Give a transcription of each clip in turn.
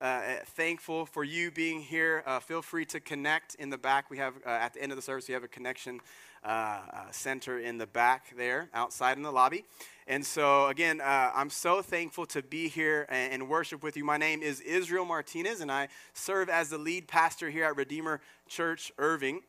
Uh, thankful for you being here. Uh, feel free to connect in the back. We have, uh, at the end of the service, we have a connection uh, uh, center in the back there, outside in the lobby. And so, again, uh, I'm so thankful to be here and, and, worship with you. My name is Israel Martinez, and I serve as the lead pastor here at Redeemer Church Irving.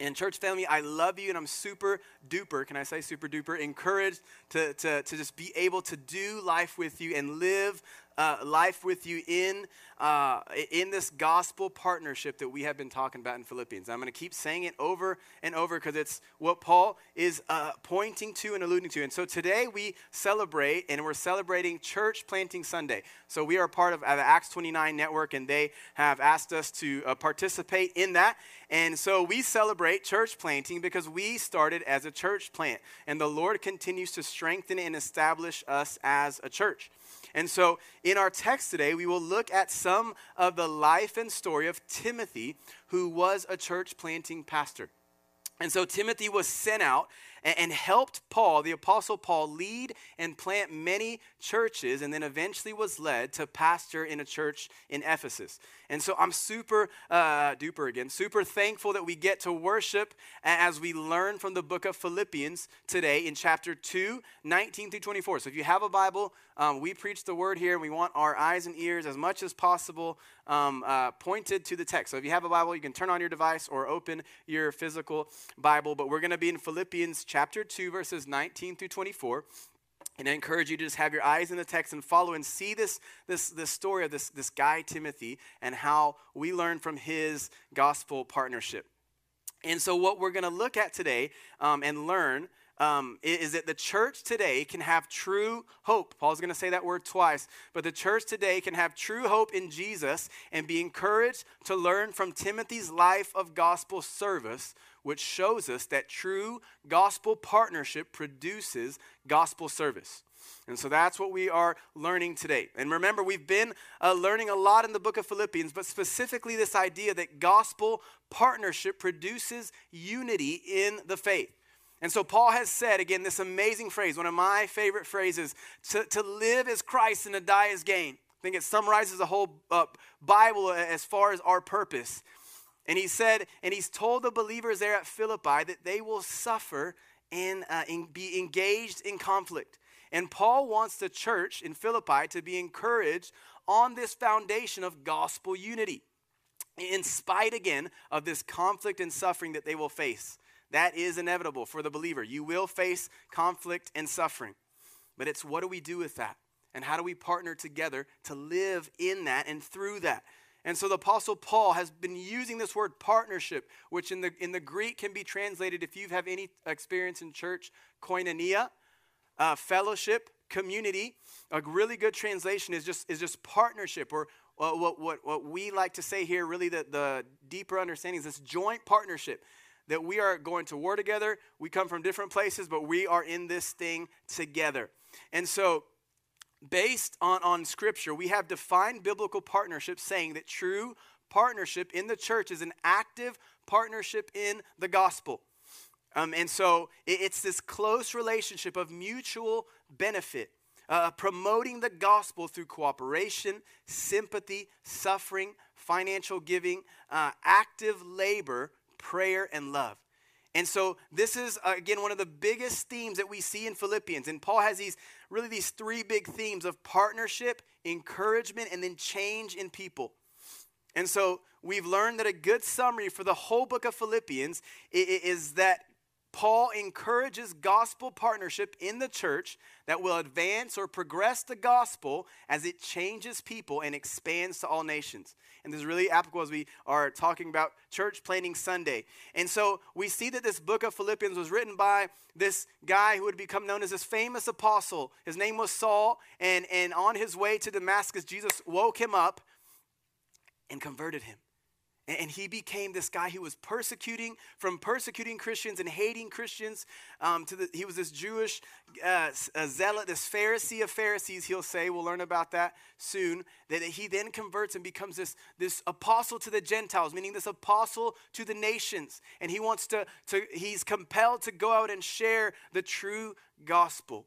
And church family, I love you and I'm super duper, can I say super duper, encouraged to, to, to just be able to do life with you and live uh, life with you in, uh, in this gospel partnership that we have been talking about in Philippians. I'm going to keep saying it over and over because it's what Paul is uh, pointing to and alluding to. And so today we celebrate, and we're celebrating Church Planting Sunday. So we are part of the Acts 29 network, and they have asked us to uh, participate in that. And so we celebrate church planting because we started as a church plant, and the Lord continues to strengthen and establish us as a church. And so, in our text today, we will look at some of the life and story of Timothy, who was a church planting pastor. And so, Timothy was sent out and helped Paul, the Apostle Paul, lead and plant many churches, and then eventually was led to pastor in a church in Ephesus. And so I'm super uh, duper again, super thankful that we get to worship as we learn from the book of Philippians today in chapter 2, 19 through 24. So if you have a Bible, um, we preach the word here, and we want our eyes and ears as much as possible um, uh, pointed to the text. So if you have a Bible, you can turn on your device or open your physical Bible. But we're going to be in Philippians chapter 2, verses 19 through 24. And I encourage you to just have your eyes in the text and follow and see this, this, this story of this, this guy, Timothy, and how we learn from his gospel partnership. And so, what we're going to look at today um, and learn um, is that the church today can have true hope. Paul's going to say that word twice, but the church today can have true hope in Jesus and be encouraged to learn from Timothy's life of gospel service, which shows us that true gospel partnership produces gospel service. And so that's what we are learning today. And remember, we've been uh, learning a lot in the book of Philippians, but specifically this idea that gospel partnership produces unity in the faith. And so Paul has said, again, this amazing phrase, one of my favorite phrases to, to live as Christ and to die as gain. I think it summarizes the whole uh, Bible as far as our purpose. And he said, and he's told the believers there at Philippi that they will suffer and, uh, be engaged in conflict. And Paul wants the church in Philippi to be encouraged on this foundation of gospel unity, in spite again of this conflict and suffering that they will face. That is inevitable for the believer. You will face conflict and suffering. But it's what do we do with that? And how do we partner together to live in that and through that? And so the Apostle Paul has been using this word partnership, which in the, in the Greek can be translated, if you have any experience in church, koinonia, uh, fellowship, community. A really good translation is just, is just partnership, or uh, what, what, what we like to say here, really the, the deeper understanding is this joint partnership that we are going to war together. We come from different places, but we are in this thing together. And so, based on, on scripture, we have defined biblical partnership saying that true partnership in the church is an active partnership in the gospel. Um, and so it, it's this close relationship of mutual benefit, uh, promoting the gospel through cooperation, sympathy, suffering, financial giving, uh, active labor prayer, and love. And so this is uh, again one of the biggest themes that we see in Philippians. And Paul has these really these three big themes of partnership, encouragement, and then change in people. And so we've learned that a good summary for the whole book of Philippians is that Paul encourages gospel partnership in the church that will advance or progress the gospel as it changes people and expands to all nations. And this is really applicable as we are talking about church planting Sunday. And so we see that this book of Philippians was written by this guy who would become known as this famous apostle. His name was Saul, and, and on his way to Damascus, Jesus woke him up and converted him. And he became this guy who was persecuting, from persecuting Christians and hating Christians. Um, to the, he was this Jewish uh, zealot, this Pharisee of Pharisees, he'll say. We'll learn about that soon. That he then converts and becomes this, this apostle to the Gentiles, meaning this apostle to the nations. And he wants to, to, he's compelled to go out and share the true gospel.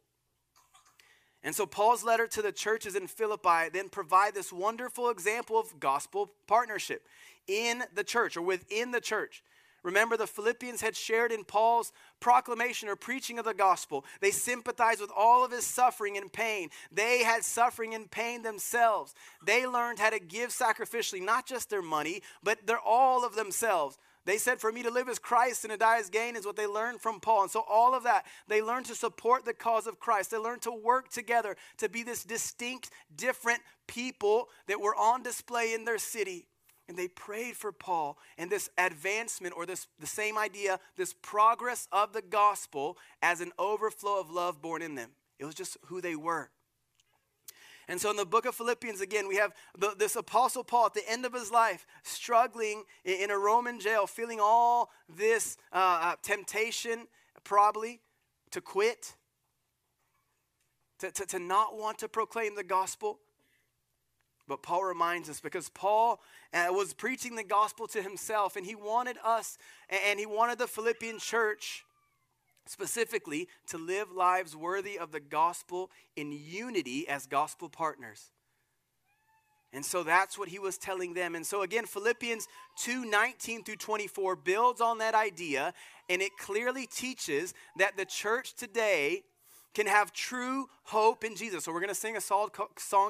And so Paul's letter to the churches in Philippi then provide this wonderful example of gospel partnership in the church or within the church. Remember, the Philippians had shared in Paul's proclamation or preaching of the gospel. They sympathized with all of his suffering and pain. They had suffering and pain themselves. They learned how to give sacrificially, not just their money, but their all of themselves. They said, For me to live as Christ and to die as gain is what they learned from Paul. And so, all of that, they learned to support the cause of Christ. They learned to work together to be this distinct, different people that were on display in their city. And they prayed for Paul and this advancement, or this the same idea, this progress of the gospel as an overflow of love born in them. It was just who they were. And so in the book of Philippians, again, we have the, this apostle Paul at the end of his life, struggling in, in a Roman jail, feeling all this uh, uh, temptation, probably to quit, to, to, to not want to proclaim the gospel. But Paul reminds us because Paul uh, was preaching the gospel to himself and he wanted us and he wanted the Philippian church specifically to live lives worthy of the gospel in unity as gospel partners. And so that's what he was telling them. And so again, Philippians 2 19 through 24 builds on that idea, and it clearly teaches that the church today can have true hope in Jesus. So we're going to sing a song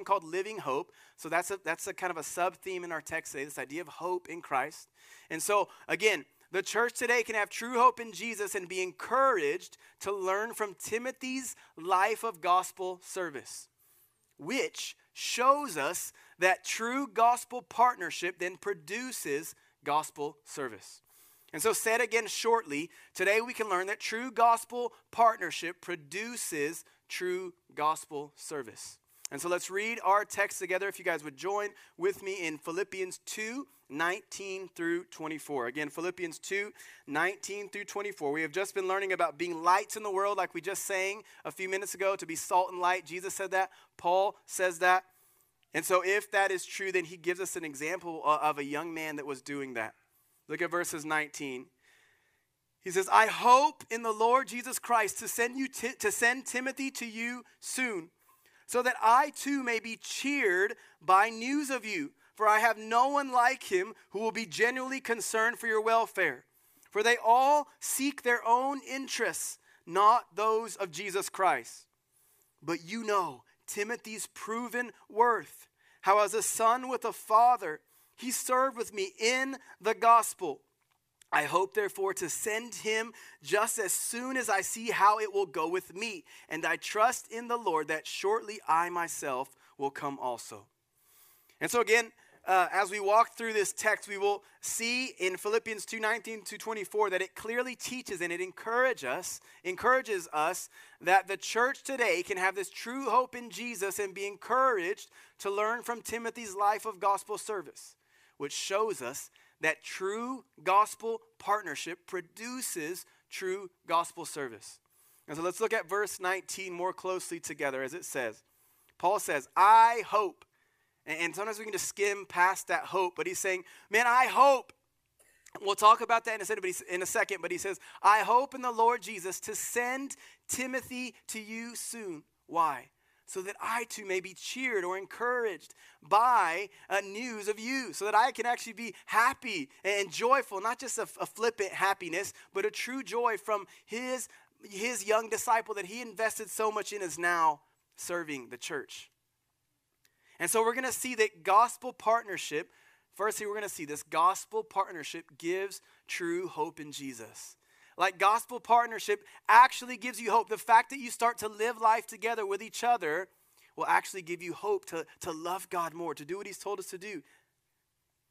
called Living Hope. So that's a, that's a kind of a sub theme in our text today, this idea of hope in Christ. And so again, the church today can have true hope in Jesus and be encouraged to learn from Timothy's life of gospel service, which shows us that true gospel partnership then produces gospel service. And so, said again shortly, today we can learn that true gospel partnership produces true gospel service. And so let's read our text together. If you guys would join with me in Philippians 2 19 through 24. Again, Philippians 2 19 through 24. We have just been learning about being lights in the world, like we just sang a few minutes ago, to be salt and light. Jesus said that, Paul says that. And so, if that is true, then he gives us an example of a young man that was doing that. Look at verses 19. He says, I hope in the Lord Jesus Christ to send you to send Timothy to you soon so that I too may be cheered by news of you. For I have no one like him who will be genuinely concerned for your welfare. For they all seek their own interests, not those of Jesus Christ. But you know Timothy's proven worth, how as a son with a father, he served with me in the gospel. I hope, therefore, to send him just as soon as I see how it will go with me. And I trust in the Lord that shortly I myself will come also. And so, again, uh, as we walk through this text, we will see in Philippians 2:19 to 24 that it clearly teaches and it encourages us, encourages us that the church today can have this true hope in Jesus and be encouraged to learn from Timothy's life of gospel service, which shows us that true gospel partnership produces true gospel service. And so let's look at verse 19 more closely together as it says. Paul says, I hope. And sometimes we can just skim past that hope, but he's saying, Man, I hope. We'll talk about that in a second, but he says, I hope in the Lord Jesus to send Timothy to you soon. Why? So that I too may be cheered or encouraged by a news of you, so that I can actually be happy and joyful, not just a, a flippant happiness, but a true joy from his, his young disciple that he invested so much in is now serving the church. And so we're going to see that gospel partnership, firstly, we're going to see this gospel partnership gives true hope in Jesus like gospel partnership actually gives you hope. The fact that you start to live life together with each other will actually give you hope to, to love God more, to do what He's told us to do.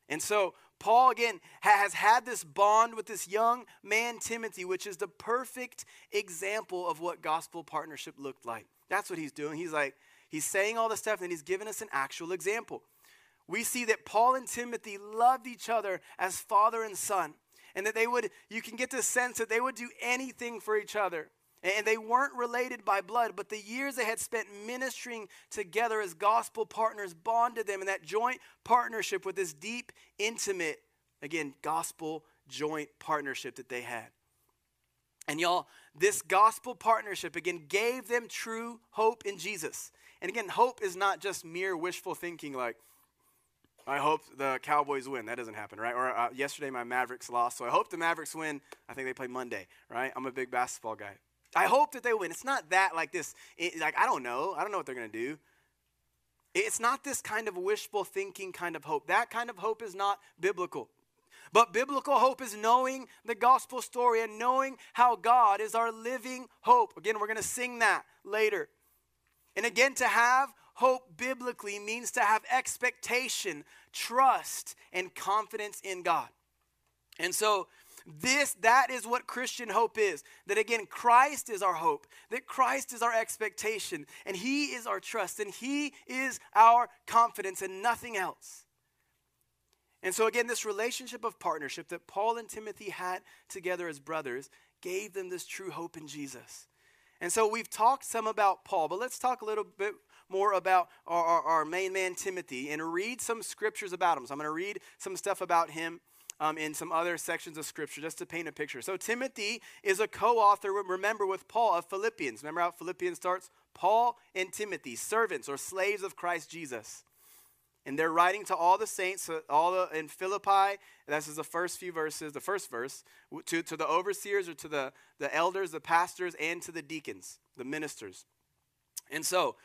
And so, Paul again has had this bond with this young man, Timothy, which is the perfect example of what gospel partnership looked like. That's what he's doing. He's like, he's saying all this stuff, and he's giving us an actual example. we see that Paul and Timothy loved each other as father and son. And that they would, you can get the sense that they would do anything for each other. And they weren't related by blood, but the years they had spent ministering together as gospel partners bonded them in that joint partnership with this deep, intimate, again, gospel joint partnership that they had. And y'all, this gospel partnership again gave them true hope in Jesus. And again, hope is not just mere wishful thinking like, I hope the Cowboys win. That doesn't happen, right? Or uh, yesterday my Mavericks lost, so I hope the Mavericks win. I think they play Monday, right? I'm a big basketball guy. I hope that they win. It's not that like this, it, like, I don't know. I don't know what they're to do. It's not this kind of wishful thinking kind of hope. That kind of hope is not biblical. But biblical hope is knowing the gospel story and knowing how God is our living hope. Again, we're going to sing that later. And again, to have hope biblically means to have expectation, trust, and confidence in God. And so, this that is what Christian hope is. That again Christ is our hope. That Christ is our expectation and he is our trust and he is our confidence and nothing else. And so again this relationship of partnership that Paul and Timothy had together as brothers gave them this true hope in Jesus. And so we've talked some about Paul, but let's talk a little bit more about our, our, our main man Timothy and read some scriptures about him. So I'm going to read some stuff about him um, in some other sections of Scripture just to paint a picture. So, Timothy is a co author, remember, with Paul of Philippians. Remember how Philippians starts? Paul and Timothy, servants or slaves of Christ Jesus. And they're writing to all the saints, all the, in Philippi. This is the first few verses, the first verse, to, to the overseers or to the, the elders, the pastors, and to the deacons, the ministers. And so,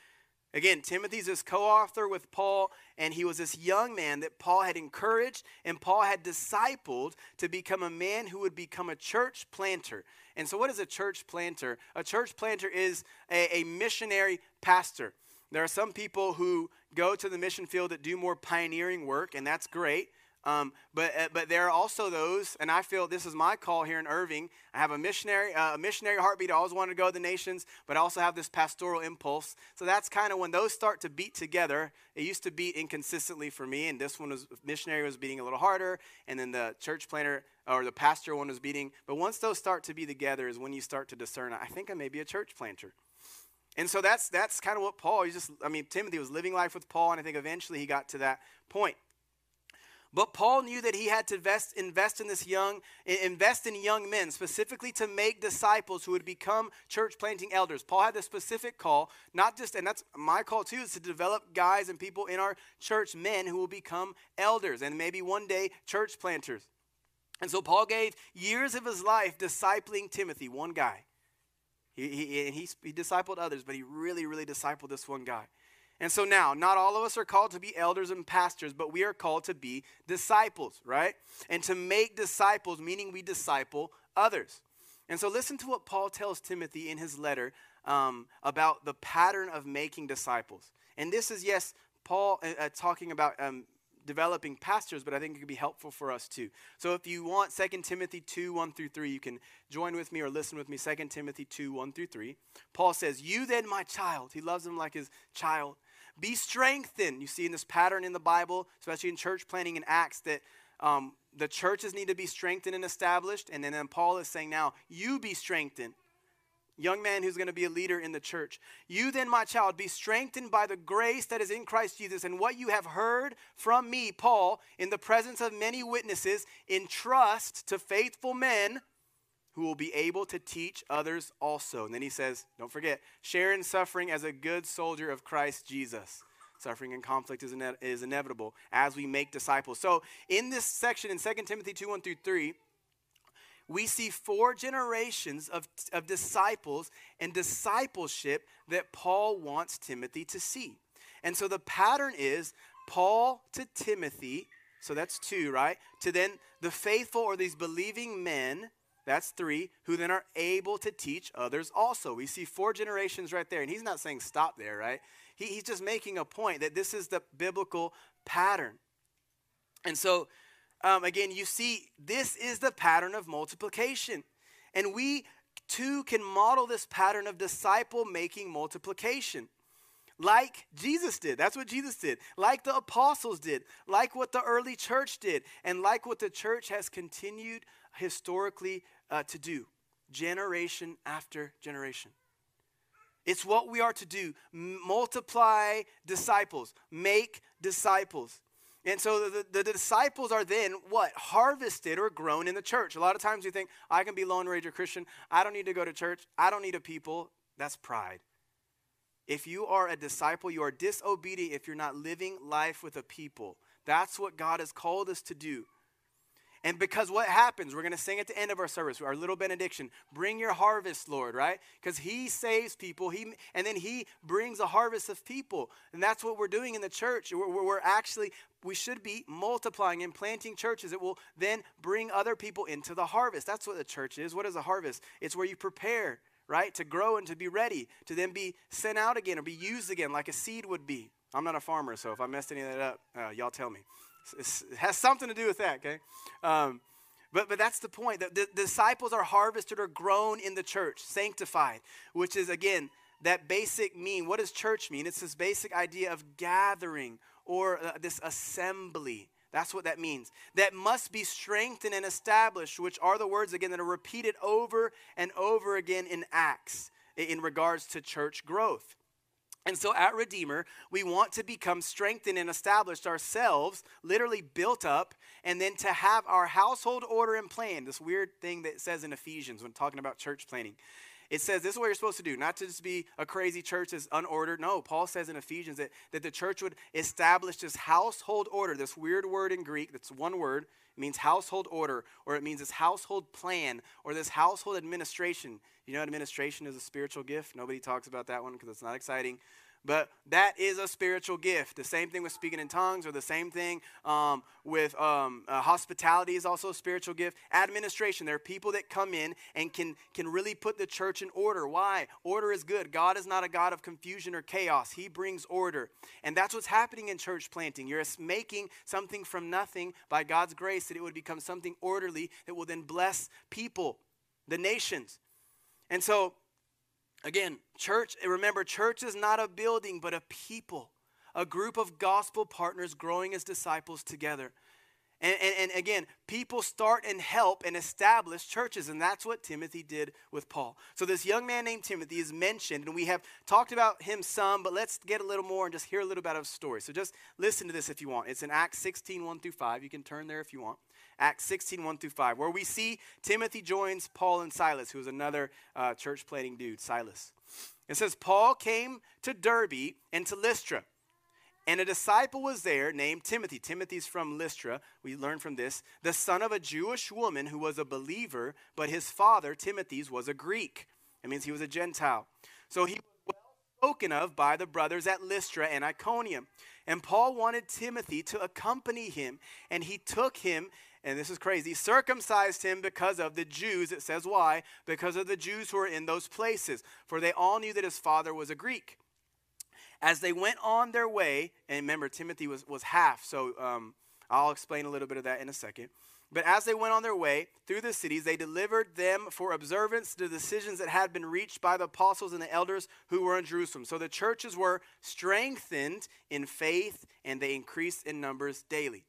Again, Timothy's this co author with Paul, and he was this young man that Paul had encouraged and Paul had discipled to become a man who would become a church planter. And so, what is a church planter? A church planter is a, a missionary pastor. There are some people who go to the mission field that do more pioneering work, and that's great. Um, but uh, but there are also those, and I feel this is my call here in Irving. I have a missionary uh, a missionary heartbeat. I always wanted to go to the nations, but I also have this pastoral impulse. So that's kind of when those start to beat together. It used to beat inconsistently for me, and this one was missionary was beating a little harder, and then the church planter or the pastor one was beating. But once those start to be together, is when you start to discern. I think I may be a church planter. And so that's that's kind of what Paul. He's just. I mean, Timothy was living life with Paul, and I think eventually he got to that point. But Paul knew that he had to invest, invest in this young, invest in young men, specifically to make disciples who would become church planting elders. Paul had this specific call, not just, and that's my call too, is to develop guys and people in our church, men who will become elders and maybe one day church planters. And so Paul gave years of his life discipling Timothy, one guy. He, he, he, he discipled others, but he really, really discipled this one guy. And so now, not all of us are called to be elders and pastors, but we are called to be disciples, right? And to make disciples, meaning we disciple others. And so listen to what Paul tells Timothy in his letter um, about the pattern of making disciples. And this is, yes, Paul uh, uh talking about um, developing pastors, but I think it could be helpful for us too. So if you want 2 Timothy 2 1 through 3, you can join with me or listen with me. 2 Timothy 2 1 through 3. Paul says, You then, my child, he loves him like his child be strengthened. You see in this pattern in the Bible, especially in church planting in Acts, that um, the churches need to be strengthened and established. And then, then Paul is saying now, you be strengthened. Young man who's going to be a leader in the church. You then, my child, be strengthened by the grace that is in Christ Jesus. And what you have heard from me, Paul, in the presence of many witnesses, entrust to faithful men who will be able to teach others also. And then he says, don't forget, share in suffering as a good soldier of Christ Jesus. Suffering and conflict is, ine- is inevitable as we make disciples. So, in this section in 2 Timothy 2 1 through 3, we see four generations of, of disciples and discipleship that Paul wants Timothy to see. And so the pattern is Paul to Timothy, so that's two, right? To then the faithful or these believing men that's three, who then are able to teach others also. We see four generations right there. And he's not saying stop there, right? He, he's just making a point that this is the biblical pattern. And so, um, again, you see, this is the pattern of multiplication. And we too can model this pattern of disciple making multiplication. like Jesus did. That's what Jesus did. Like the apostles did. Like what the early church did. And like what the church has continued historically uh, to do, generation after generation. It's what we are to do multiply disciples, make disciples. And so the, the, the, disciples are then what? Harvested or grown in the church. A lot of times you think, I can be Lone Ranger Christian. I don't need to go to church. I don't need a people. That's pride. If you are a disciple, you are disobedient if you're not living life with a people. That's what God has called us to do. And because what happens, we're going to sing at the end of our service, our little benediction, bring your harvest, Lord, right? Because he saves people, he, and then he brings a harvest of people. And that's what we're doing in the church. We're, we're actually, we should be multiplying and planting churches that will then bring other people into the harvest. That's what the church is. What is a harvest? It's where you prepare, right, to grow and to be ready, to then be sent out again or be used again like a seed would be. I'm not a farmer, so if I messed any of that up, uh, y'all tell me. It has something to do with that, okay? Um, but, but that's the point. The, the, disciples are harvested or grown in the church, sanctified, which is, again, that basic mean. What does church mean? It's this basic idea of gathering or uh, this assembly. That's what that means. That must be strengthened and established, which are the words, again, that are repeated over and over again in Acts in regards to church growth. And so at Redeemer, we want to become strengthened and established ourselves, literally built up, and then to have our household order and plan. This weird thing that says in Ephesians when talking about church planting. It says this is what you're supposed to do, not to just be a crazy church that's unordered. No, Paul says in Ephesians that, that the church would establish this household order, this weird word in Greek that's one word. Means household order, or it means this household plan, or this household administration. You know, administration is a spiritual gift. Nobody talks about that one because it's not exciting. But that is a spiritual gift. The same thing with speaking in tongues, or the same thing um, with um, uh, hospitality is also a spiritual gift. Administration, there are people that come in and can, can really put the church in order. Why? Order is good. God is not a God of confusion or chaos, He brings order. And that's what's happening in church planting. You're making something from nothing by God's grace that it would become something orderly that will then bless people, the nations. And so, again, church, remember, church is not a building, but a people, a group of gospel partners growing as disciples together. And, and, and, again, people start and help and establish churches, and that's what Timothy did with Paul. So, this young man named Timothy is mentioned, and we have talked about him some, but let's get a little more and just hear a little bit of his story. So, just listen to this if you want. It's in Acts 16 1 through 5. You can turn there if you want. Acts 16, 1 through 5, where we see Timothy joins Paul and Silas, who is another uh, church planting dude, Silas. It says, Paul came to Derbe and to Lystra. And a disciple was there named Timothy. Timothy's from Lystra. We learn from this. The son of a Jewish woman who was a believer, but his father, Timothy's, was a Greek. It means he was a Gentile. So he was well spoken of by the brothers at Lystra and Iconium. And Paul wanted Timothy to accompany him, and he took him and this is crazy, circumcised him because of the Jews. It says why? Because of the Jews who were in those places, for they all knew that his father was a Greek. As they went on their way, and remember, Timothy was, was half, so um, I'll explain a little bit of that in a second. But as they went on their way through the cities, they delivered them for observance the decisions that had been reached by the apostles and the elders who were in Jerusalem. So the churches were strengthened in faith and they increased in numbers daily.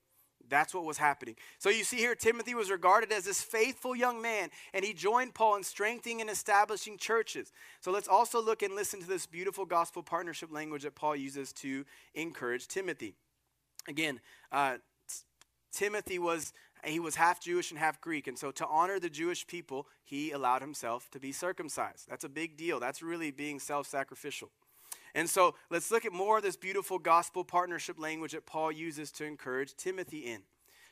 That's what was happening. So you see here, Timothy was regarded as this faithful young man, and he joined Paul in strengthening and establishing churches. So let's also look and listen to this beautiful gospel partnership language that Paul uses to encourage Timothy. Again, uh, Timothy was he was half Jewish and half Greek, and so to honor the Jewish people, he allowed himself to be circumcised. That's a big deal. That's really being self-sacrificial. And so let's look at more of this beautiful gospel partnership language that Paul uses to encourage Timothy in.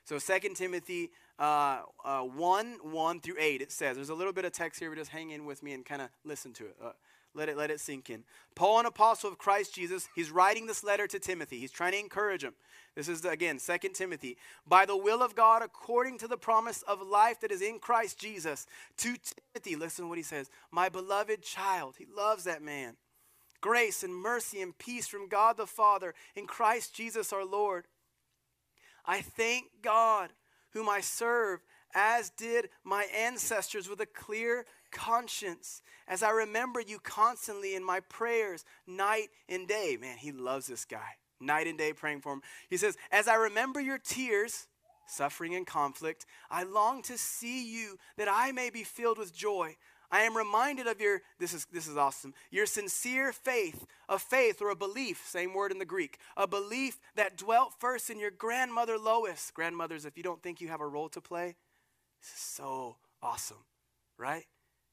So 2 Timothy uh, uh, 1 1 through 8, it says, there's a little bit of text here, but just hang in with me and kind of listen to it. Uh, let it let it sink in. Paul, an apostle of Christ Jesus, he's writing this letter to Timothy. He's trying to encourage him. This is again 2 Timothy. By the will of God, according to the promise of life that is in Christ Jesus, to Timothy, listen to what he says, my beloved child. He loves that man grace and mercy and peace from God the Father in Christ Jesus our Lord. I thank God, whom I serve, as did my ancestors, with a clear conscience as I remember you constantly in my prayers, night and day. Man, he loves this guy. Night and day praying for him. He says, As I remember your tears, suffering and conflict, I long to see you that I may be filled with joy. I am reminded of your, this is, this is awesome, your sincere faith, a faith or a belief, same word in the Greek, a belief that dwelt first in your grandmother Lois. Grandmothers, if you don't think you have a role to play, this is so awesome, right?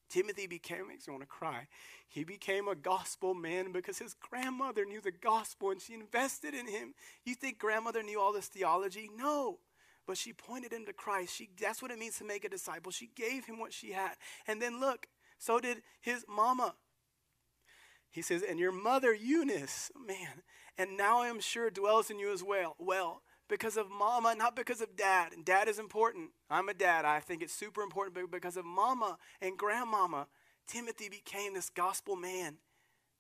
Timothy became, makes me want to cry. He became a gospel man because his grandmother knew the gospel and she invested in him. You think grandmother knew all this theology? No but she pointed him to Christ. She, that's what it means to make a disciple. She gave him what she had. And then look, so did his mama. He says, and your mother Eunice, man, and now I am sure dwells in you as well. Well, because of mama, not because of dad. And dad is important. I'm a dad. I think it's super important, but because of mama and grandmama, Timothy became this gospel man.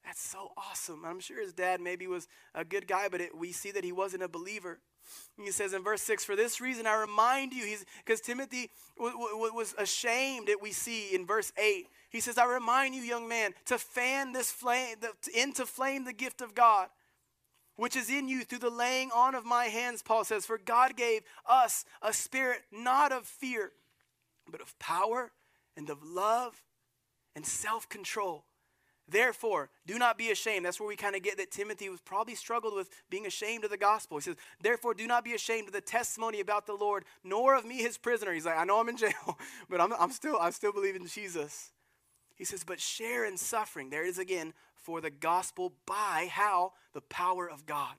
That's so awesome. I'm sure his dad maybe was a good guy, but it, we see that he wasn't a believer. He says in verse 6, For this reason I remind you, he's because Timothy w- w- was ashamed that we see in verse 8. He says, I remind you, young man, to fan this flame, the, into flame the gift of God, which is in you through the laying on of my hands, Paul says, For God gave us a spirit not of fear, but of power and of love and self control. Therefore, do not be ashamed. That's where we kind of get that Timothy was probably struggled with being ashamed of the gospel. He says, Therefore, do not be ashamed of the testimony about the Lord, nor of me, his prisoner. He's like, I know I'm in jail, but I'm, I'm still, I still believe in Jesus. He says, But share in suffering. There it is again, for the gospel by how? The power of God.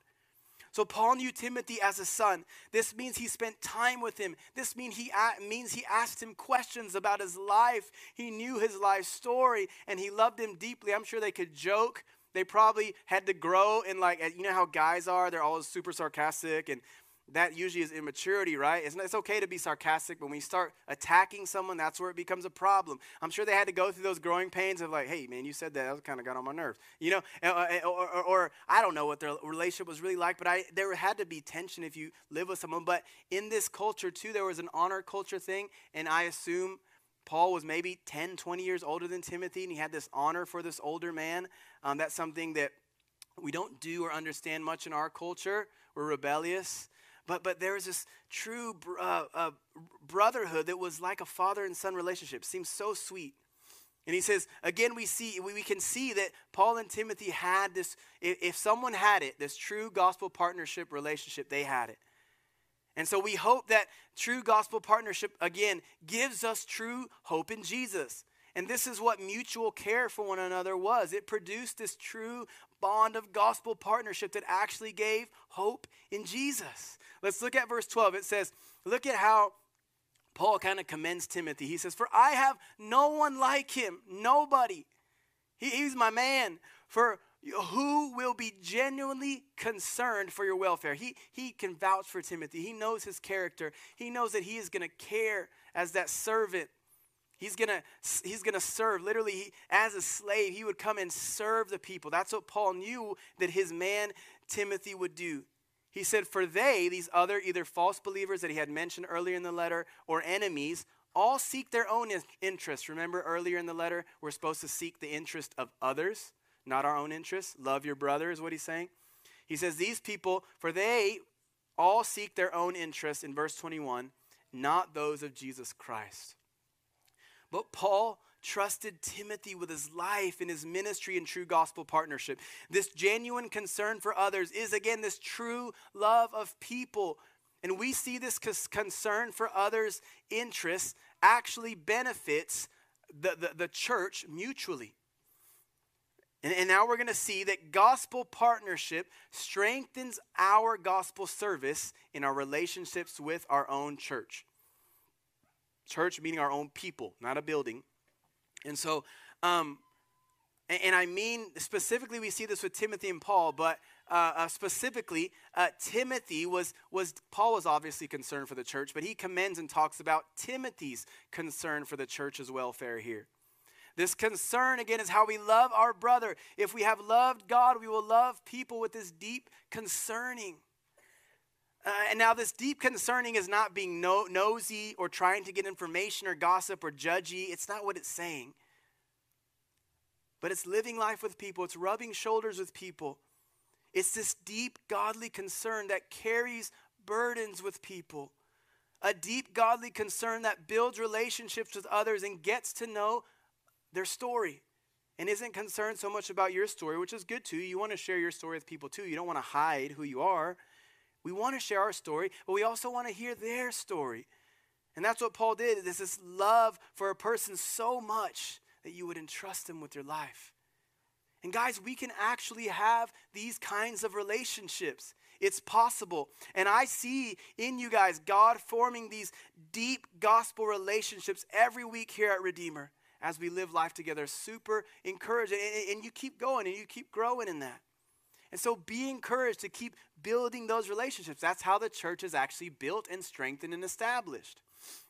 So Paul knew Timothy as a son. This means he spent time with him. This mean he means he asked him questions about his life. He knew his life story and he loved him deeply. I'm sure they could joke. They probably had to grow in like you know how guys are. They're always super sarcastic and that usually is immaturity, right? It's, it's okay to be sarcastic, but when you start attacking someone, that's where it becomes a problem. I'm sure they had to go through those growing pains of like, hey, man, you said that. That kind of got on my nerves. You know, or, or, or, I don't know what their relationship was really like, but I, there had to be tension if you live with someone. But in this culture, too, there was an honor culture thing, and I assume Paul was maybe 10, 20 years older than Timothy, and he had this honor for this older man. Um, that's something that we don't do or understand much in our culture. We're rebellious. But, but there was this true uh, uh, brotherhood that was like a father and son relationship. Seems so sweet. And he says, again, we see we, we can see that Paul and Timothy had this, if, if someone had it, this true gospel partnership relationship, they had it. And so we hope that true gospel partnership, again, gives us true hope in Jesus. And this is what mutual care for one another was. It produced this true bond of gospel partnership that actually gave hope in Jesus. Let's look at verse 12. It says, Look at how Paul kind of commends Timothy. He says, For I have no one like him, nobody. He, he's my man. For who will be genuinely concerned for your welfare. He, he can vouch for Timothy. He knows his character. He knows that he is going to care as that servant. He's going to he's to serve. Literally, he, as a slave, he would come and serve the people. That's what Paul knew that his man Timothy would do. He said, For they, these other either false believers that he had mentioned earlier in the letter or enemies, all seek their own interests. Remember earlier in the letter, we're supposed to seek the interest of others, not our own interests. Love your brother, is what he's saying. He says, These people, for they all seek their own interests, in verse 21, not those of Jesus Christ. But Paul trusted Timothy with his life and his ministry and true gospel partnership. This genuine concern for others is, again, this true love of people. And we see this concern for others' interests actually benefits the, the, the church mutually. And, and now we're going to see that gospel partnership strengthens our gospel service in our relationships with our own church. Church meaning our own people, not a building. And so, um, and, and, I mean specifically, we see this with Timothy and Paul, but uh, uh, specifically, uh, Timothy was, was, Paul was obviously concerned for the church, but he commends and talks about Timothy's concern for the church's welfare here. This concern, again, is how we love our brother. If we have loved God, we will love people with this deep concerning. Uh, and now, this deep concerning is not being no, nosy or trying to get information or gossip or judgy. It's not what it's saying. but it's living life with people, it's rubbing shoulders with people. It's this deep godly concern that carries burdens with people. A deep godly concern that builds relationships with others and gets to know their story and isn't concerned so much about your story, which is good too. You want to share your story with people too. You don't want to hide who you are. We want to share our story, but we also want to hear their story. And that's what Paul did. This love for a person so much that you would entrust them with your life. And guys, we can actually have these kinds of relationships. It's possible. And I see in you guys God forming these deep gospel relationships every week here at Redeemer as we live life together. Super encouraging. And, you keep going and you keep growing in that. And so be encouraged to keep building those relationships. That's how the church is actually built and strengthened and established.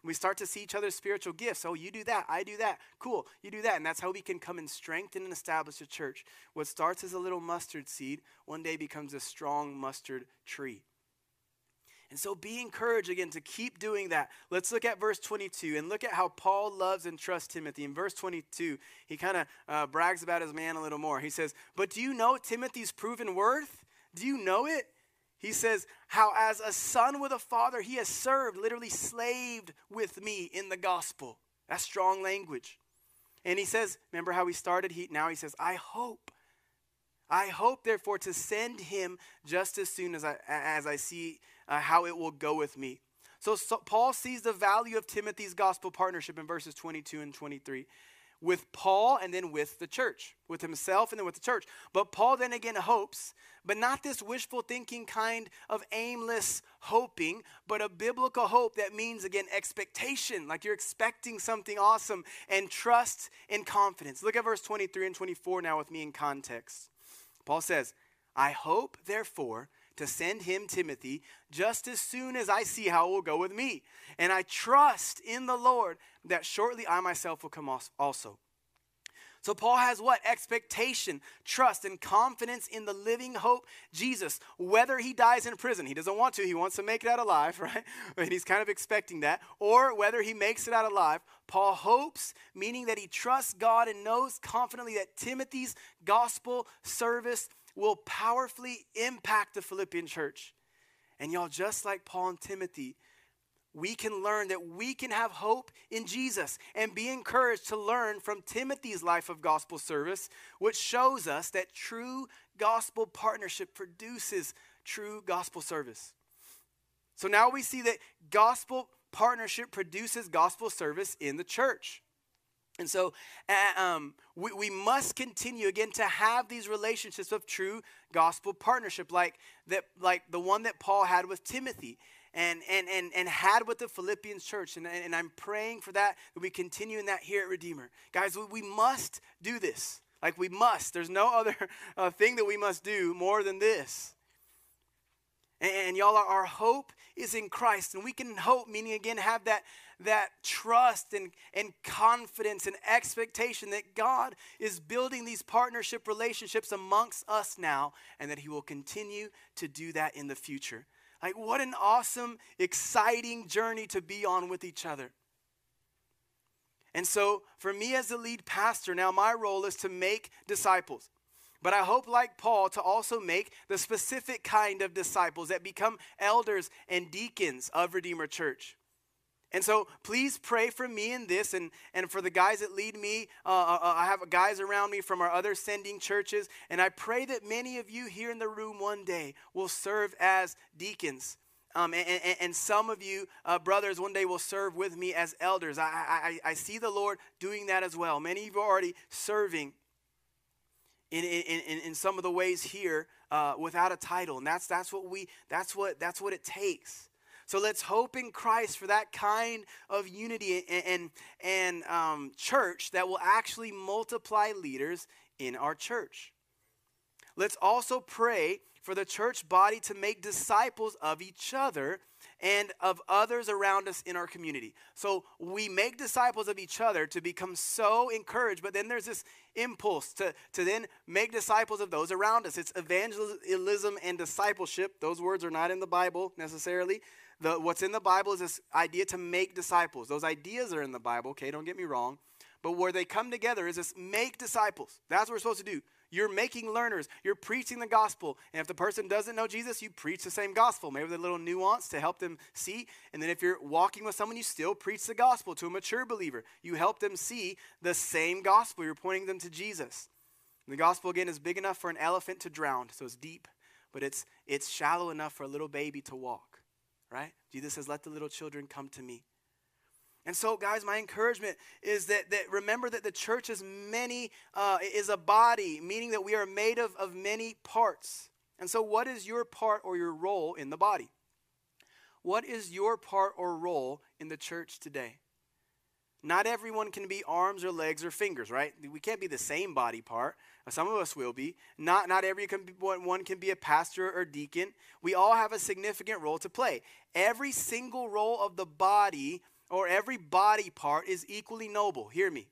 We start to see each other's spiritual gifts. Oh, you do that, I do that. Cool, you do that. And that's how we can come and strengthen and establish a church. What starts as a little mustard seed one day becomes a strong mustard tree. And so be encouraged again to keep doing that. Let's look at verse 22 and look at how Paul loves and trusts Timothy. In verse 22, he kind of uh, brags about his man a little more. He says, But do you know Timothy's proven worth? Do you know it? He says, How as a son with a father, he has served, literally slaved with me in the gospel. That's strong language. And he says, Remember how he started? He, now he says, I hope. I hope, therefore, to send him just as soon as I, as I see uh, how it will go with me. So, so Paul sees the value of Timothy's gospel partnership in verses 22 and 23 with Paul and then with the church, with himself and then with the church. But Paul then again hopes, but not this wishful thinking kind of aimless hoping, but a biblical hope that means again expectation, like you're expecting something awesome, and trust and confidence. Look at verse 23 and 24 now with me in context. Paul says, I hope, therefore, to send him, Timothy, just as soon as I see how it will go with me. And I trust in the Lord that shortly I myself will come also. So, Paul has what? Expectation, trust, and confidence in the living hope, Jesus, whether he dies in prison. He doesn't want to, he wants to make it out alive, right? And he's kind of expecting that. Or whether he makes it out alive, Paul hopes, meaning that he trusts God and knows confidently that Timothy's gospel service will powerfully impact the Philippian church. And y'all, just like Paul and Timothy, we can learn that we can have hope in Jesus and be encouraged to learn from Timothy's life of gospel service, which shows us that true gospel partnership produces true gospel service. So now we see that gospel partnership produces gospel service in the church. And so uh, um, we, we must continue again to have these relationships of true gospel partnership, like that, like the one that Paul had with Timothy and, and, and, and had with the Philippians church. And, and I'm praying for that, that we continue in that here at Redeemer. Guys, we, we must do this. Like we must. There's no other uh, thing that we must do more than this. And, and y'all, our, our hope is in Christ. And we can hope, meaning again, have that that trust and, and confidence and expectation that God is building these partnership relationships amongst us now and that He will continue to do that in the future. Like, what an awesome, exciting journey to be on with each other. And so, for me as the lead pastor, now my role is to make disciples. But I hope, like Paul, to also make the specific kind of disciples that become elders and deacons of Redeemer Church. And so please pray for me in this and, and for the guys that lead me. Uh, uh, uh, I have guys around me from our other sending churches. And I pray that many of you here in the room one day will serve as deacons. Um, and, and, and, some of you, uh, brothers, one day will serve with me as elders. I, I, I see the Lord doing that as well. Many of you are already serving in, in, in, in some of the ways here uh, without a title. And that's, that's, what we, that's, what, that's what it takes. So let's hope in Christ for that kind of unity and, and, and um, church that will actually multiply leaders in our church. Let's also pray for the church body to make disciples of each other and of others around us in our community. So we make disciples of each other to become so encouraged, but then there's this impulse to, to then make disciples of those around us. It's evangelism and discipleship. Those words are not in the Bible necessarily, the, what's in the Bible is this idea to make disciples. Those ideas are in the Bible, okay, don't get me wrong. But where they come together is this make disciples. That's what we're supposed to do. You're making learners. You're preaching the gospel. And if the person doesn't know Jesus, you preach the same gospel, maybe with a little nuance to help them see. And then if you're walking with someone, you still preach the gospel to a mature believer. You help them see the same gospel. You're pointing them to Jesus. And the gospel, again, is big enough for an elephant to drown, so it's deep, but it's, it's shallow enough for a little baby to walk, right? Jesus says, Let the little children come to me. And so, guys, my encouragement is that, that remember that the church is many, uh, is a body, meaning that we are made of, of many parts. And so, what is your part or your role in the body? What is your part or role in the church today? Not everyone can be arms or legs or fingers, right? We can't be the same body part. Some of us will be. Not, not every can be, one can be a pastor or deacon. We all have a significant role to play. Every single role of the body or every body part is equally noble. Hear me.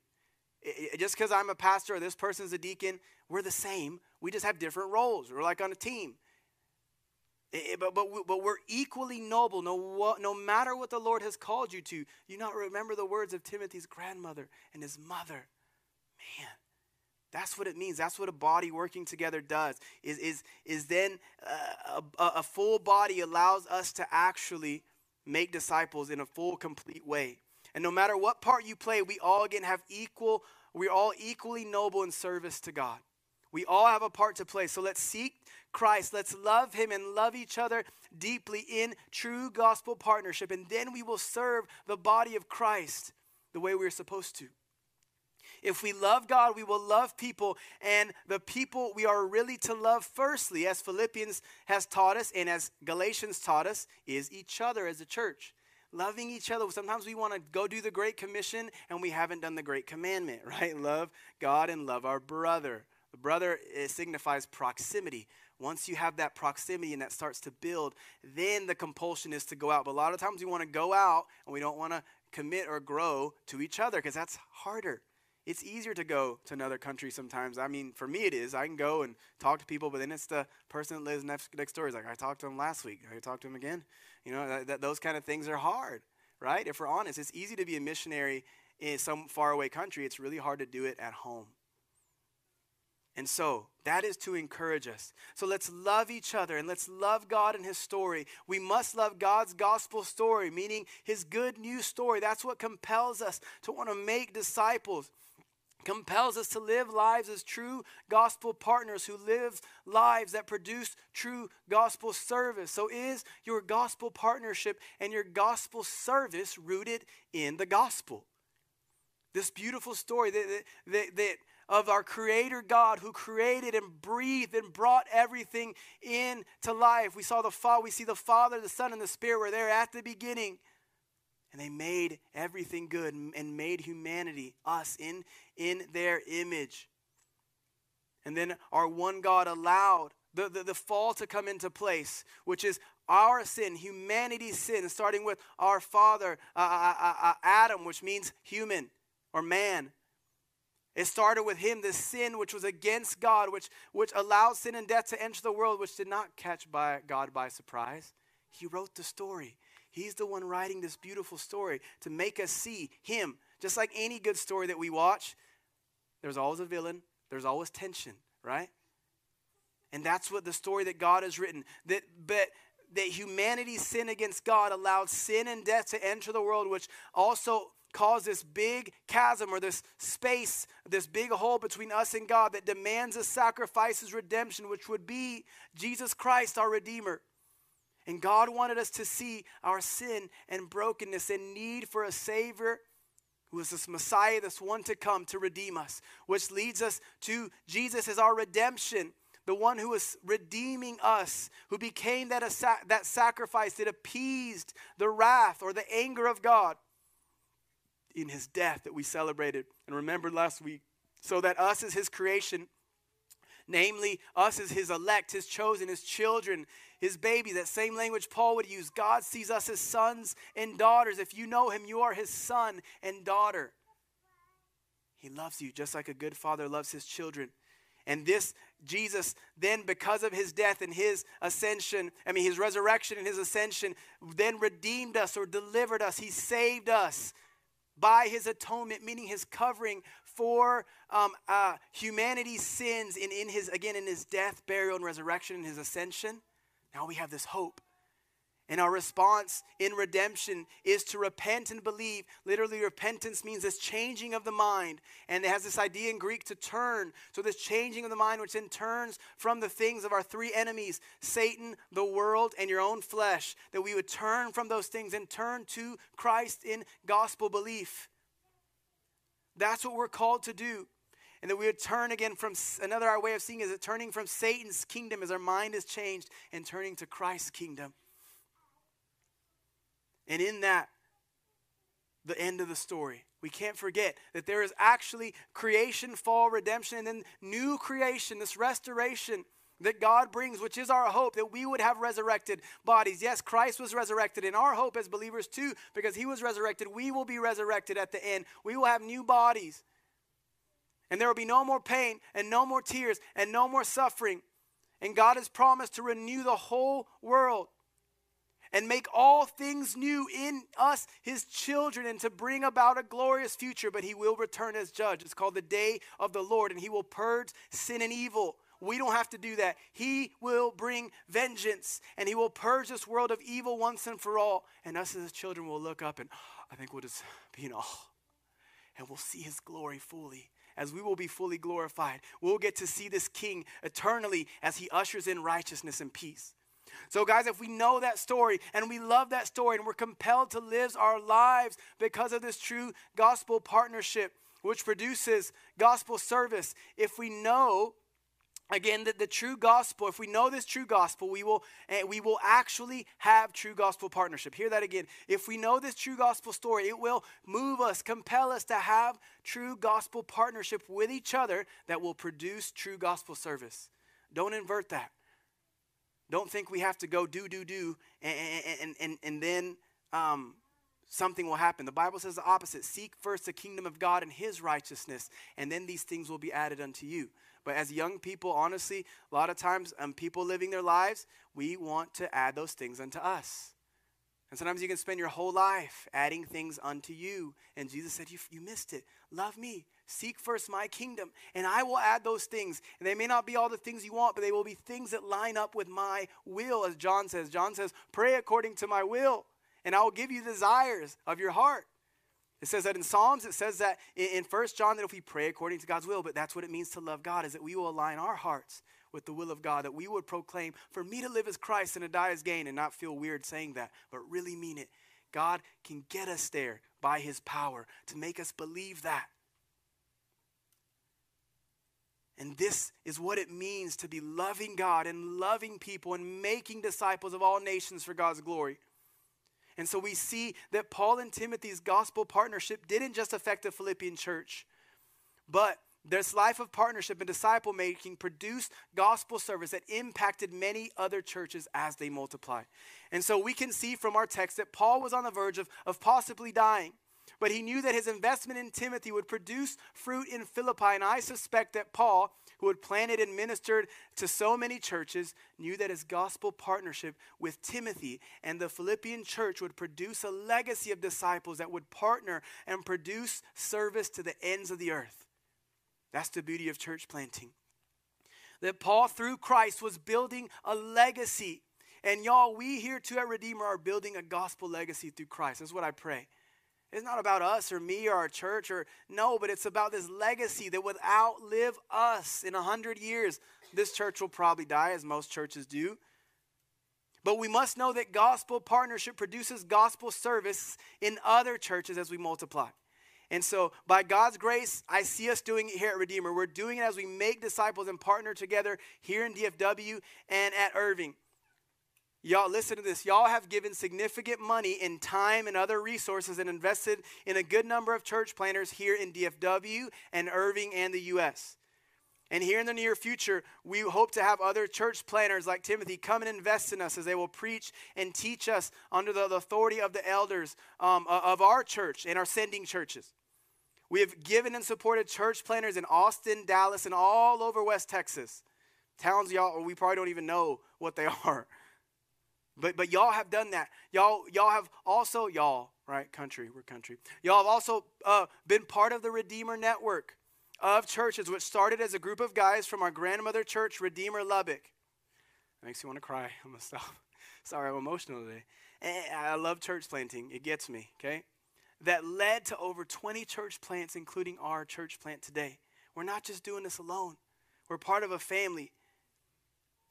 just because I'm a pastor or this person's a deacon, we're the same. We just have different roles. We're like on a team. But, but, but we're equally noble no, no matter what the Lord has called you to. You not remember the words of Timothy's grandmother and his mother. Man, that's what it means. That's what a body working together does. Is, is, is then uh, a, a full body allows us to actually make disciples in a full, complete way. And no matter what part you play, we all again have equal, we're all equally noble in service to God. We all have a part to play. So let's seek Christ. Let's love Him and love each other deeply in true gospel partnership. And then we will serve the body of Christ the way we're supposed to. If we love God, we will love people, and the people we are really to love firstly, as Philippians has taught us and as Galatians taught us, is each other as a church. Loving each other. Sometimes we want to go do the Great Commission and we haven't done the Great Commandment, right? Love God and love our brother. The brother signifies proximity. Once you have that proximity and that starts to build, then the compulsion is to go out. But a lot of times we want to go out and we don't want to commit or grow to each other because that's harder. It's easier to go to another country sometimes. I mean, for me it is. I can go and talk to people, but then it's the person that lives next, next door. It's like, I talked to him last week. I talk to him again. You know, that, that, those kind of things are hard, right? If we're honest, it's easy to be a missionary in some faraway country. It's really hard to do it at home. And so that is to encourage us. So let's love each other and let's love God and His story. We must love God's gospel story, meaning His good news story. That's what compels us to want to make disciples compels us to live lives as true gospel partners who live lives that produce true gospel service. So, is your gospel partnership and your gospel service rooted in the gospel? This beautiful story that, that, that of our Creator God who created and breathed and brought everything into life. We saw the Father, we see the Father, the Son, and the Spirit were there at the beginning. And they made everything good and made humanity, us, in, in their image. And then our one God allowed the, the, the, fall to come into place, which is our sin, humanity's sin, starting with our father, uh, uh, uh, uh, Adam, which means human or man. It started with him, this sin which was against God, which, which allowed sin and death to enter the world, which did not catch by God by surprise. He wrote the story. He's the one writing this beautiful story to make us see Him. Just like any good story that we watch, there's always a villain, there's always tension, right? And that's what the story that God has written. That, but that humanity's sin against God allowed sin and death to enter the world, which also caused this big chasm or this space, this big hole between us and God that demands a sacrifice redemption, which would be Jesus Christ, our Redeemer. And God wanted us to see our sin and brokenness and need for a Savior who is this Messiah, this one to come to redeem us, which leads us to Jesus as our redemption, the one who is redeeming us, who became that, that sacrifice that appeased the wrath or the anger of God in his death that we celebrated and remembered last week, so that us as his creation, namely us as his elect, his chosen, his children, his baby, that same language Paul would use. God sees us as sons and daughters. If you know him, you are his son and daughter. He loves you just like a good father loves his children. And this Jesus, then, because of his death and his ascension, I mean, his resurrection and his ascension, then redeemed us or delivered us. He saved us by his atonement, meaning his covering for um, uh, humanity's sins in, in his, again, in his death, burial, and resurrection, and his ascension. Now we have this hope. And our response in redemption is to repent and believe. Literally, repentance means this changing of the mind. And it has this idea in Greek to turn. So, this changing of the mind, which then turns from the things of our three enemies Satan, the world, and your own flesh, that we would turn from those things and turn to Christ in gospel belief. That's what we're called to do. And that we would turn again from another our way of seeing is that turning from Satan's kingdom as our mind is changed and turning to Christ's kingdom. And in that, the end of the story. We can't forget that there is actually creation, fall, redemption, and then new creation, this restoration that God brings, which is our hope that we would have resurrected bodies. Yes, Christ was resurrected, and our hope as believers too, because he was resurrected, we will be resurrected at the end. We will have new bodies. And there will be no more pain, and no more tears, and no more suffering. And God has promised to renew the whole world and make all things new in us, his children, and to bring about a glorious future. But he will return as judge. It's called the day of the Lord, and he will purge sin and evil. We don't have to do that. He will bring vengeance, and he will purge this world of evil once and for all. And us as his children will look up, and I think we'll just be in awe, and we'll see his glory fully as we will be fully glorified. We'll get to see this king eternally as he ushers in righteousness and peace. So, guys, if we know that story and we love that story and we're compelled to live our lives because of this true gospel partnership, which produces gospel service, if we know again that the true gospel if we know this true gospel we will uh, we will actually have true gospel partnership. Hear that again. If we know this true gospel story it will move us compel us to have true gospel partnership with each other that will produce true gospel service. Don't invert that don't think we have to go do, do, do, and, and, and, and then um, something will happen. The Bible says the opposite seek first the kingdom of God and his righteousness, and then these things will be added unto you. But as young people, honestly, a lot of times, um, people living their lives, we want to add those things unto us. And sometimes you can spend your whole life adding things unto you. And Jesus said, You, you missed it. Love me. Seek first my kingdom, and I will add those things. And they may not be all the things you want, but they will be things that line up with my will, as John says. John says, Pray according to my will, and I will give you desires of your heart. It says that in Psalms, it says that in First John that if we pray according to God's will, but that's what it means to love God, is that we will align our hearts with the will of God, that we would proclaim, for me to live as Christ and to die as gain, and not feel weird saying that, but really mean it. God can get us there by his power to make us believe that. And this is what it means to be loving God and loving people and making disciples of all nations for God's glory. And so we see that Paul and Timothy's gospel partnership didn't just affect the Philippian church, but this life of partnership and disciple making produced gospel service that impacted many other churches as they multiplied. And so we can see from our text that Paul was on the verge of, of possibly dying. But he knew that his investment in Timothy would produce fruit in Philippi. And I suspect that Paul, who had planted and ministered to so many churches, knew that his gospel partnership with Timothy and the Philippian church would produce a legacy of disciples that would partner and produce service to the ends of the earth. That's the beauty of church planting. That Paul, through Christ, was building a legacy. And y'all, we here too at Redeemer are building a gospel legacy through Christ. That's what I pray. It's not about us or me or our church or no, but it's about this legacy that would outlive us in a hundred years. This church will probably die, as most churches do. But we must know that gospel partnership produces gospel service in other churches as we multiply. And so, by God's grace, I see us doing it here at Redeemer. We're doing it as we make disciples and partner together here in DFW and at Irving. Y'all, listen to this. Y'all have given significant money in time and other resources and invested in a good number of church planters here in DFW and Irving and the U.S. And here in the near future, we hope to have other church planters like Timothy come and invest in us as they will preach and teach us under the authority of the elders um, of our church and our sending churches. We have given and supported church planters in Austin, Dallas, and all over West Texas. Towns y'all, we probably don't even know what they are. But but y'all have done that. Y'all y'all have also y'all right country we're country. Y'all have also uh, been part of the Redeemer Network of churches, which started as a group of guys from our grandmother church, Redeemer Lubbock. That makes me want to cry. I'm gonna stop. Sorry, I'm emotional today. I love church planting. It gets me. Okay, that led to over 20 church plants, including our church plant today. We're not just doing this alone. We're part of a family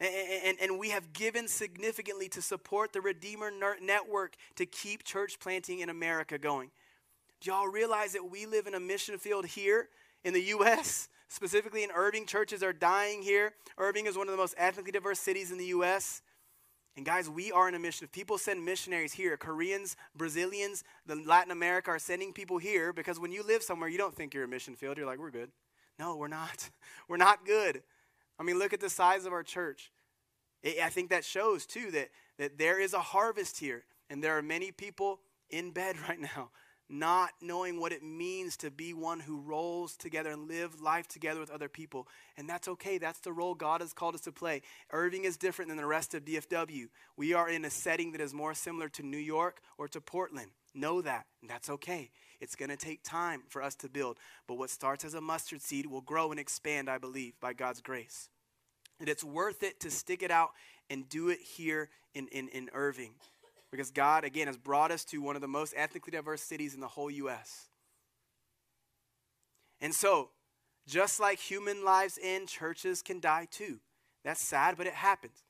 and, and, and, we have given significantly to support the Redeemer Network to keep church planting in America going. Do y'all realize that we live in a mission field here in the U.S., specifically in Irving? Churches are dying here. Irving is one of the most ethnically diverse cities in the U.S. And guys, we are in a mission. If people send missionaries here, Koreans, Brazilians, the Latin America are sending people here because when you live somewhere, you don't think you're a mission field. You're like, we're good. No, we're not. We're not good. I mean, look at the size of our church. I think that shows, too, that, that there is a harvest here. And there are many people in bed right now not knowing what it means to be one who rolls together and live life together with other people. And that's okay. That's the role God has called us to play. Irving is different than the rest of DFW. We are in a setting that is more similar to New York or to Portland. Know that, and that's okay. It's going to take time for us to build. But what starts as a mustard seed will grow and expand, I believe, by God's grace. And it's worth it to stick it out and do it here in, in, in Irving. Because God, again, has brought us to one of the most ethnically diverse cities in the whole U.S. And so, just like human lives end, churches can die too. That's sad, but it happens.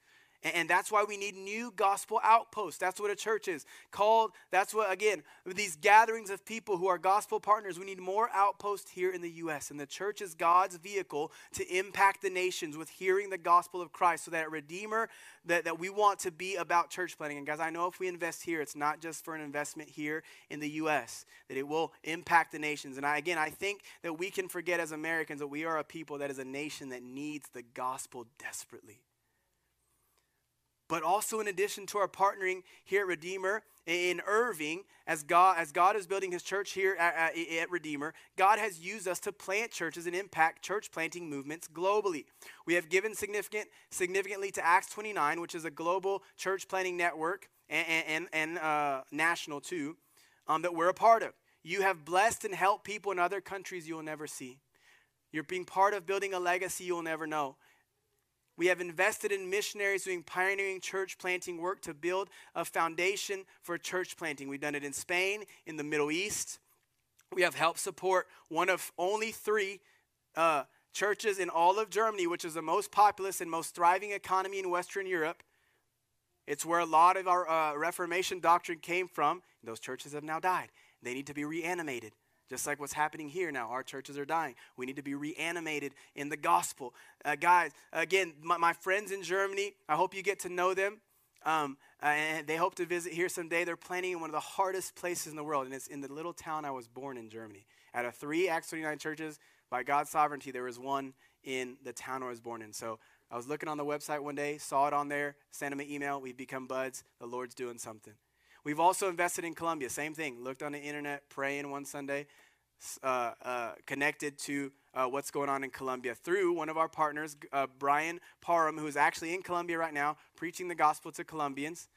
And that's why we need new gospel outposts. That's what a church is called. That's what, again, these gatherings of people who are gospel partners, we need more outposts here in the U.S. And the church is God's vehicle to impact the nations with hearing the gospel of Christ so that Redeemer, that, that we want to be about church planting. And guys, I know if we invest here, it's not just for an investment here in the U.S., that it will impact the nations. And I, again, I think that we can forget as Americans that we are a people that is a nation that needs the gospel desperately but also in addition to our partnering here at Redeemer in Irving, as God, as God is building his church here at, at, Redeemer, God has used us to plant churches and impact church planting movements globally. We have given significant, significantly to Acts 29, which is a global church planting network and, and, and uh, national too, um, that we're a part of. You have blessed and helped people in other countries you'll never see. You're being part of building a legacy you'll never know. We have invested in missionaries doing pioneering church planting work to build a foundation for church planting. We've done it in Spain, in the Middle East. We have helped support one of only three uh, churches in all of Germany, which is the most populous and most thriving economy in Western Europe. It's where a lot of our uh, Reformation doctrine came from. Those churches have now died. They need to be reanimated. Just like what's happening here now, our churches are dying. We need to be reanimated in the gospel. Uh, guys, again, my, my, friends in Germany, I hope you get to know them. Um, and they hope to visit here someday. They're planning in one of the hardest places in the world, and it's in the little town I was born in, Germany. Out of three Acts 29 churches, by God's sovereignty, there was one in the town I was born in. So I was looking on the website one day, saw it on there, sent them an email. We've become buds. The Lord's doing something. We've also invested in Colombia. Same thing. Looked on the internet, praying one Sunday, uh, uh, connected to uh, what's going on in Colombia through one of our partners, uh, Brian Parham, who is actually in Colombia right now, preaching the gospel to Colombians.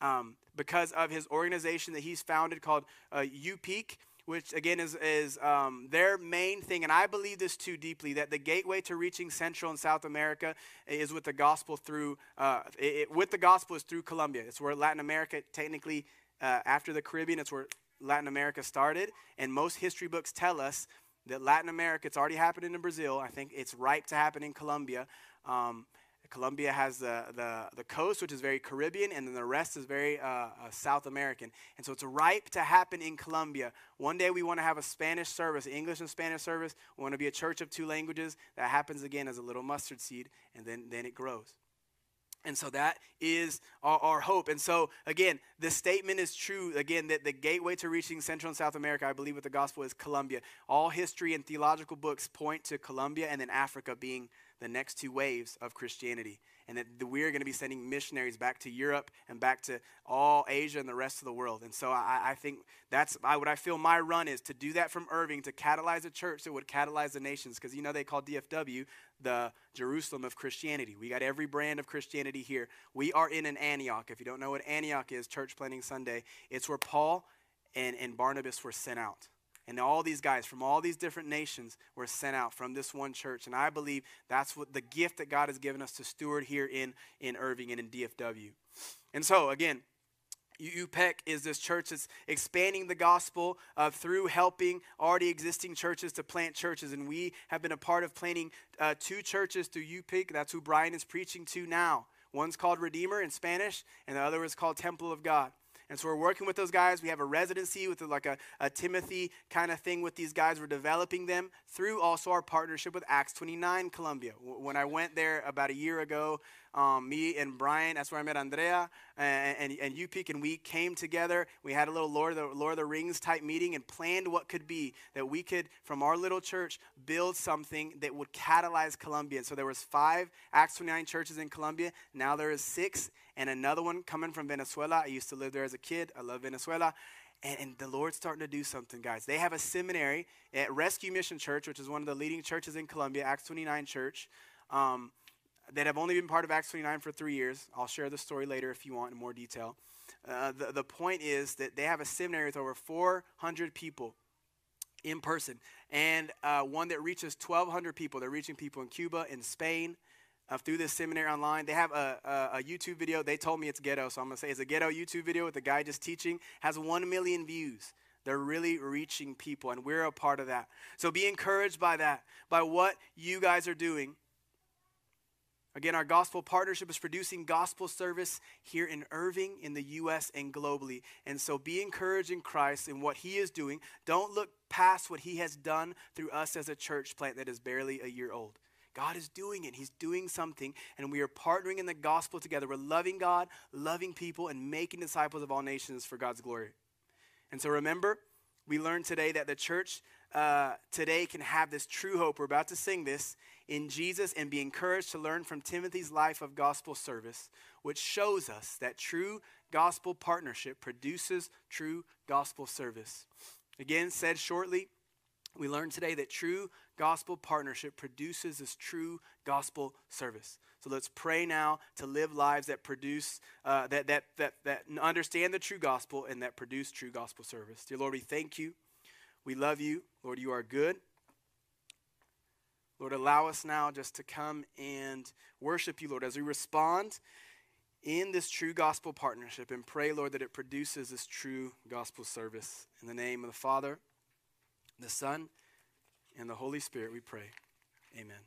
Um, because of his organization that he's founded called uh, UPEAK, which again is, is um, their main thing. And I believe this too deeply that the gateway to reaching Central and South America is with the gospel through, uh, it, with the gospel is through Colombia. It's where Latin America, technically, uh, after the Caribbean, it's where Latin America started. And most history books tell us that Latin America, it's already happening in Brazil. I think it's ripe to happen in Colombia. Um, Colombia has the, the, the coast, which is very Caribbean, and then the rest is very uh, uh, South American. And so it's ripe to happen in Colombia. One day we want to have a Spanish service, English and Spanish service. We want to be a church of two languages. That happens again as a little mustard seed, and then, then it grows. And so that is our, our, hope. And so, again, the statement is true. Again, that the gateway to reaching Central and South America, I believe, with the gospel is Colombia. All history and theological books point to Colombia and then Africa being the next two waves of Christianity. And that we are going to be sending missionaries back to Europe and back to all Asia and the rest of the world. And so I, I think that's I, what I feel my run is to do that from Irving to catalyze a church that would catalyze the nations. Because you know they call DFW the Jerusalem of Christianity. We got every brand of Christianity here. We are in an Antioch. If you don't know what Antioch is, Church Planting Sunday, it's where Paul and, and Barnabas were sent out. And all these guys from all these different nations were sent out from this one church. And I believe that's what the gift that God has given us to steward here in, in Irving and in DFW. And so, again, UPEC is this church that's expanding the gospel uh, through helping already existing churches to plant churches. And we have been a part of planting uh, two churches through UPEC. That's who Brian is preaching to now. One's called Redeemer in Spanish, and the other is called Temple of God. And so we're working with those guys. We have a residency with like a, a Timothy kind of thing with these guys. We're developing them through also our partnership with Acts 29 Colombia. When I went there about a year ago, um, me and Brian, that's where I met Andrea and, and, and and we came together. We had a little Lord of, the, Lord of the Rings type meeting and planned what could be that we could, from our little church, build something that would catalyze Colombia. And so there was five Acts 29 churches in Colombia. Now there is six, and another one coming from Venezuela. I used to live there as a kid. I love Venezuela. And, and, the Lord's starting to do something, guys. They have a seminary at Rescue Mission Church, which is one of the leading churches in Colombia, Acts 29 Church. Um, that have only been part of Acts 29 for three years. I'll share the story later if you want in more detail. Uh, the, the point is that they have a seminary with over 400 people in person and uh, one that reaches 1,200 people. They're reaching people in Cuba, in Spain, uh, through this seminary online. They have a, a, a, YouTube video. They told me it's ghetto, so I'm going to say it's a ghetto YouTube video with a guy just teaching. Has 1 million views. They're really reaching people, and we're a part of that. So be encouraged by that, by what you guys are doing Again, our gospel partnership is producing gospel service here in Irving, in the U.S., and globally. And so be encouraged in Christ in what He is doing. Don't look past what He has done through us as a church plant that is barely a year old. God is doing it. He's doing something, and we are partnering in the gospel together. We're loving God, loving people, and making disciples of all nations for God's glory. And so remember, we learned today that the church uh, today can have this true hope. We're about to sing this in Jesus and be encouraged to learn from Timothy's life of gospel service, which shows us that true gospel partnership produces true gospel service. Again, said shortly, we learned today that true gospel partnership produces this true gospel service. So let's pray now to live lives that produce, uh, that, that, that, that understand the true gospel and that produce true gospel service. Dear Lord, we thank you. We love you. Lord, you are good. Lord, allow us now just to come and worship you, Lord, as we respond in this true gospel partnership and pray, Lord, that it produces this true gospel service. In the name of the Father, the Son, and the Holy Spirit, we pray. Amen.